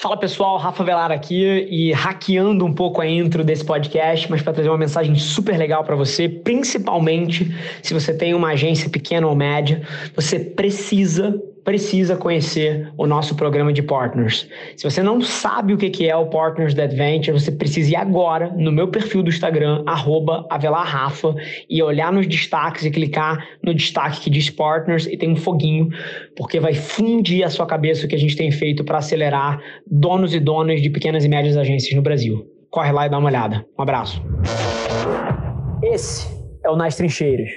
Fala pessoal, Rafa Velar aqui e hackeando um pouco a intro desse podcast, mas para trazer uma mensagem super legal para você, principalmente se você tem uma agência pequena ou média, você precisa precisa conhecer o nosso programa de partners. Se você não sabe o que é o Partners da Adventure, você precisa ir agora no meu perfil do Instagram, @avelarrafa e olhar nos destaques e clicar no destaque que diz Partners e tem um foguinho, porque vai fundir a sua cabeça o que a gente tem feito para acelerar donos e donas de pequenas e médias agências no Brasil. Corre lá e dá uma olhada. Um abraço. Esse é o Nas Trincheiras.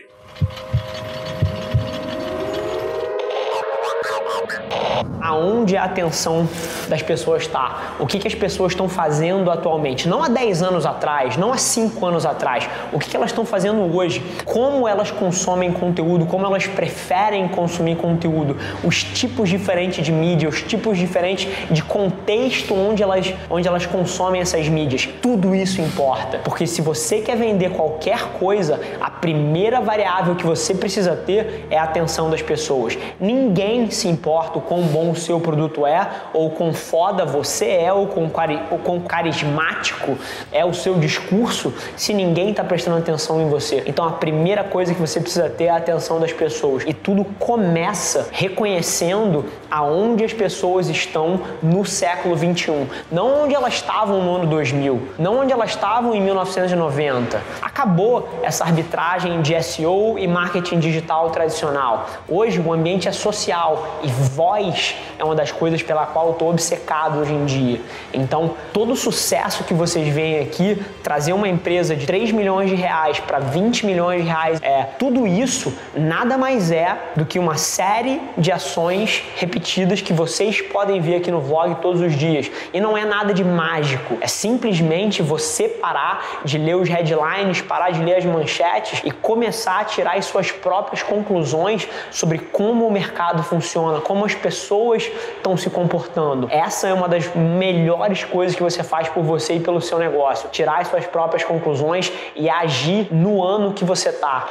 Aonde a atenção das pessoas está, o que, que as pessoas estão fazendo atualmente, não há 10 anos atrás, não há 5 anos atrás, o que, que elas estão fazendo hoje, como elas consomem conteúdo, como elas preferem consumir conteúdo, os tipos diferentes de mídia, os tipos diferentes de contexto onde elas, onde elas consomem essas mídias, tudo isso importa, porque se você quer vender qualquer coisa, a primeira variável que você precisa ter é a atenção das pessoas. Ninguém se importa o quão bom o seu produto é, ou quão foda você é, ou quão, cari ou quão carismático é o seu discurso, se ninguém está prestando atenção em você. Então a primeira coisa que você precisa ter é a atenção das pessoas. E tudo começa reconhecendo aonde as pessoas estão no século 21. Não onde elas estavam no ano 2000, não onde elas estavam em 1990. Acabou essa arbitragem de SEO e marketing digital tradicional. Hoje o ambiente é social e voz é uma das coisas pela qual eu estou obcecado hoje em dia. Então, todo o sucesso que vocês veem aqui, trazer uma empresa de 3 milhões de reais para 20 milhões de reais, é tudo isso nada mais é do que uma série de ações repetidas que vocês podem ver aqui no vlog todos os dias. E não é nada de mágico, é simplesmente você parar de ler os headlines, parar de ler as manchetes e começar a tirar as suas próprias conclusões sobre como o mercado funciona, como as pessoas pessoas estão se comportando. Essa é uma das melhores coisas que você faz por você e pelo seu negócio. Tirar as suas próprias conclusões e agir no ano que você está.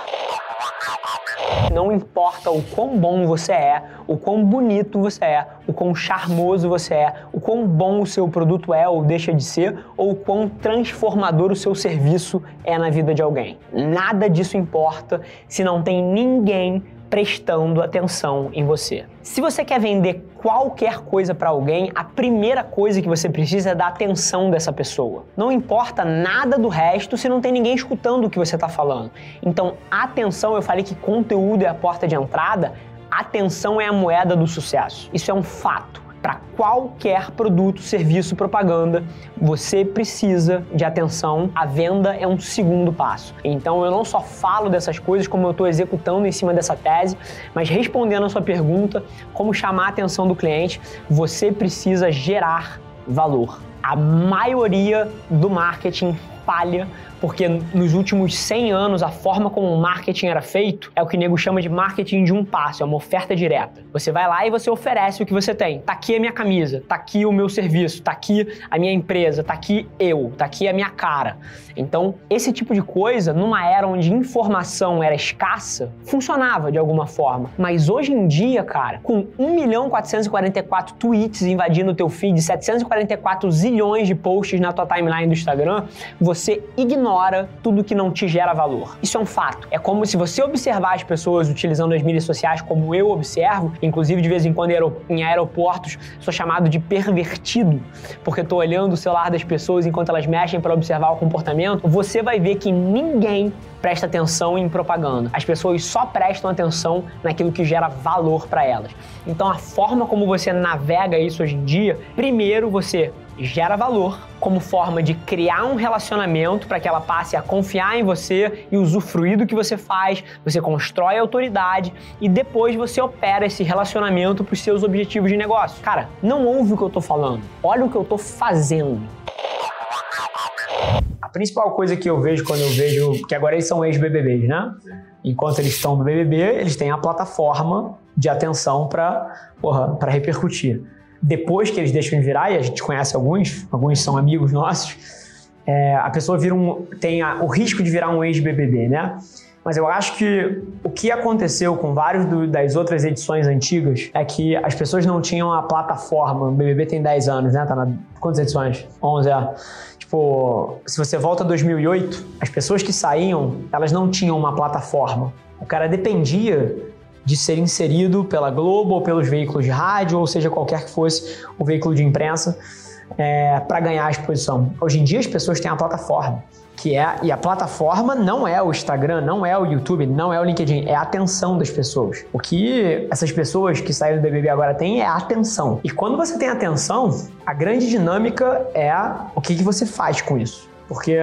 Não importa o quão bom você é, o quão bonito você é, o quão charmoso você é, o quão bom o seu produto é ou deixa de ser, ou o quão transformador o seu serviço é na vida de alguém. Nada disso importa se não tem ninguém prestando atenção em você. Se você quer vender qualquer coisa para alguém, a primeira coisa que você precisa é da atenção dessa pessoa. Não importa nada do resto se não tem ninguém escutando o que você está falando. Então, atenção, eu falei que conteúdo é a porta de entrada, atenção é a moeda do sucesso. Isso é um fato para qualquer produto, serviço, propaganda, você precisa de atenção. A venda é um segundo passo. Então eu não só falo dessas coisas como eu estou executando em cima dessa tese, mas respondendo a sua pergunta, como chamar a atenção do cliente, você precisa gerar valor. A maioria do marketing falha porque nos últimos 100 anos a forma como o marketing era feito é o que o nego chama de marketing de um passo, é uma oferta direta. Você vai lá e você oferece o que você tem. Tá aqui a minha camisa, tá aqui o meu serviço, tá aqui a minha empresa, tá aqui eu, tá aqui a minha cara. Então, esse tipo de coisa, numa era onde informação era escassa, funcionava de alguma forma. Mas hoje em dia, cara, com 1 milhão 444 tweets invadindo o teu feed, 744 zilhões de posts na tua timeline do Instagram, você ignora ignora tudo que não te gera valor. Isso é um fato. É como se você observar as pessoas utilizando as mídias sociais como eu observo, inclusive de vez em quando em aeroportos sou chamado de pervertido, porque estou olhando o celular das pessoas enquanto elas mexem para observar o comportamento, você vai ver que ninguém presta atenção em propaganda. As pessoas só prestam atenção naquilo que gera valor para elas. Então a forma como você navega isso hoje em dia, primeiro você gera valor como forma de criar um relacionamento para que ela passe a confiar em você e usufruir do que você faz, você constrói autoridade e depois você opera esse relacionamento para os seus objetivos de negócio. Cara, não ouve o que eu estou falando, olha o que eu estou fazendo. A principal coisa que eu vejo quando eu vejo que agora eles são ex-BBBs, né? Enquanto eles estão no BBB, eles têm a plataforma de atenção para repercutir depois que eles deixam de virar, e a gente conhece alguns, alguns são amigos nossos, é, a pessoa vira um, tem a, o risco de virar um ex-BBB, né? Mas eu acho que o que aconteceu com vários do, das outras edições antigas é que as pessoas não tinham a plataforma. O BBB tem 10 anos, né? Tá na quantas edições? 11, é. Tipo, se você volta a 2008, as pessoas que saíam, elas não tinham uma plataforma. O cara dependia de ser inserido pela Globo ou pelos veículos de rádio, ou seja, qualquer que fosse o veículo de imprensa, é, para ganhar a exposição. Hoje em dia as pessoas têm a plataforma que é e a plataforma não é o Instagram, não é o YouTube, não é o LinkedIn, é a atenção das pessoas. O que essas pessoas que saíram do BBB agora têm é a atenção. E quando você tem atenção, a grande dinâmica é o que, que você faz com isso. Porque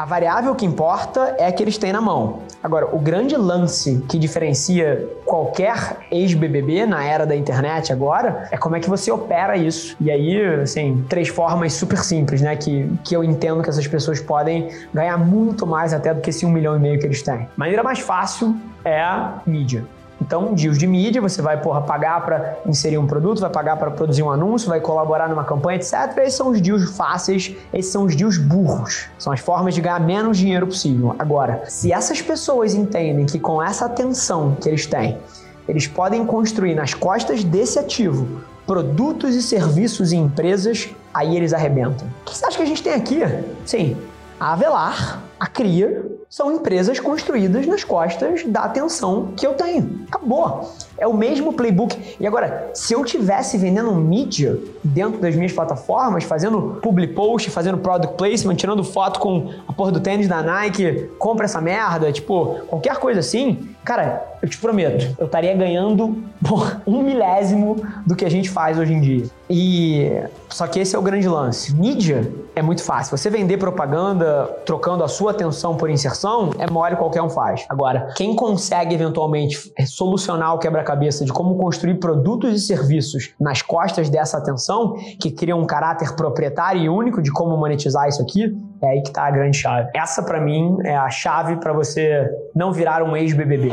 a variável que importa é a que eles têm na mão. Agora, o grande lance que diferencia qualquer ex-BBB na era da internet agora é como é que você opera isso. E aí, assim, três formas super simples, né? Que, que eu entendo que essas pessoas podem ganhar muito mais até do que esse um milhão e meio que eles têm. Maneira mais fácil é a mídia. Então, deals de mídia, você vai porra, pagar para inserir um produto, vai pagar para produzir um anúncio, vai colaborar numa campanha, etc. Esses são os deals fáceis, esses são os deals burros. São as formas de ganhar menos dinheiro possível. Agora, se essas pessoas entendem que com essa atenção que eles têm, eles podem construir nas costas desse ativo produtos e serviços e empresas, aí eles arrebentam. O que você acha que a gente tem aqui? Sim, a Avelar, a Cria, são empresas construídas nas costas da atenção que eu tenho. Acabou. É o mesmo playbook. E agora, se eu tivesse vendendo mídia dentro das minhas plataformas, fazendo public post, fazendo product placement, tirando foto com a porra do tênis da Nike, compra essa merda, tipo, qualquer coisa assim, cara, eu te prometo, eu estaria ganhando por um milésimo do que a gente faz hoje em dia. E só que esse é o grande lance. Mídia é muito fácil. Você vender propaganda trocando a sua atenção por inserção é mole qualquer um faz. Agora, quem consegue eventualmente solucionar o quebra-cabeça de como construir produtos e serviços nas costas dessa atenção, que cria um caráter proprietário e único de como monetizar isso aqui, é aí que está a grande chave. Essa para mim é a chave para você não virar um ex-BBB.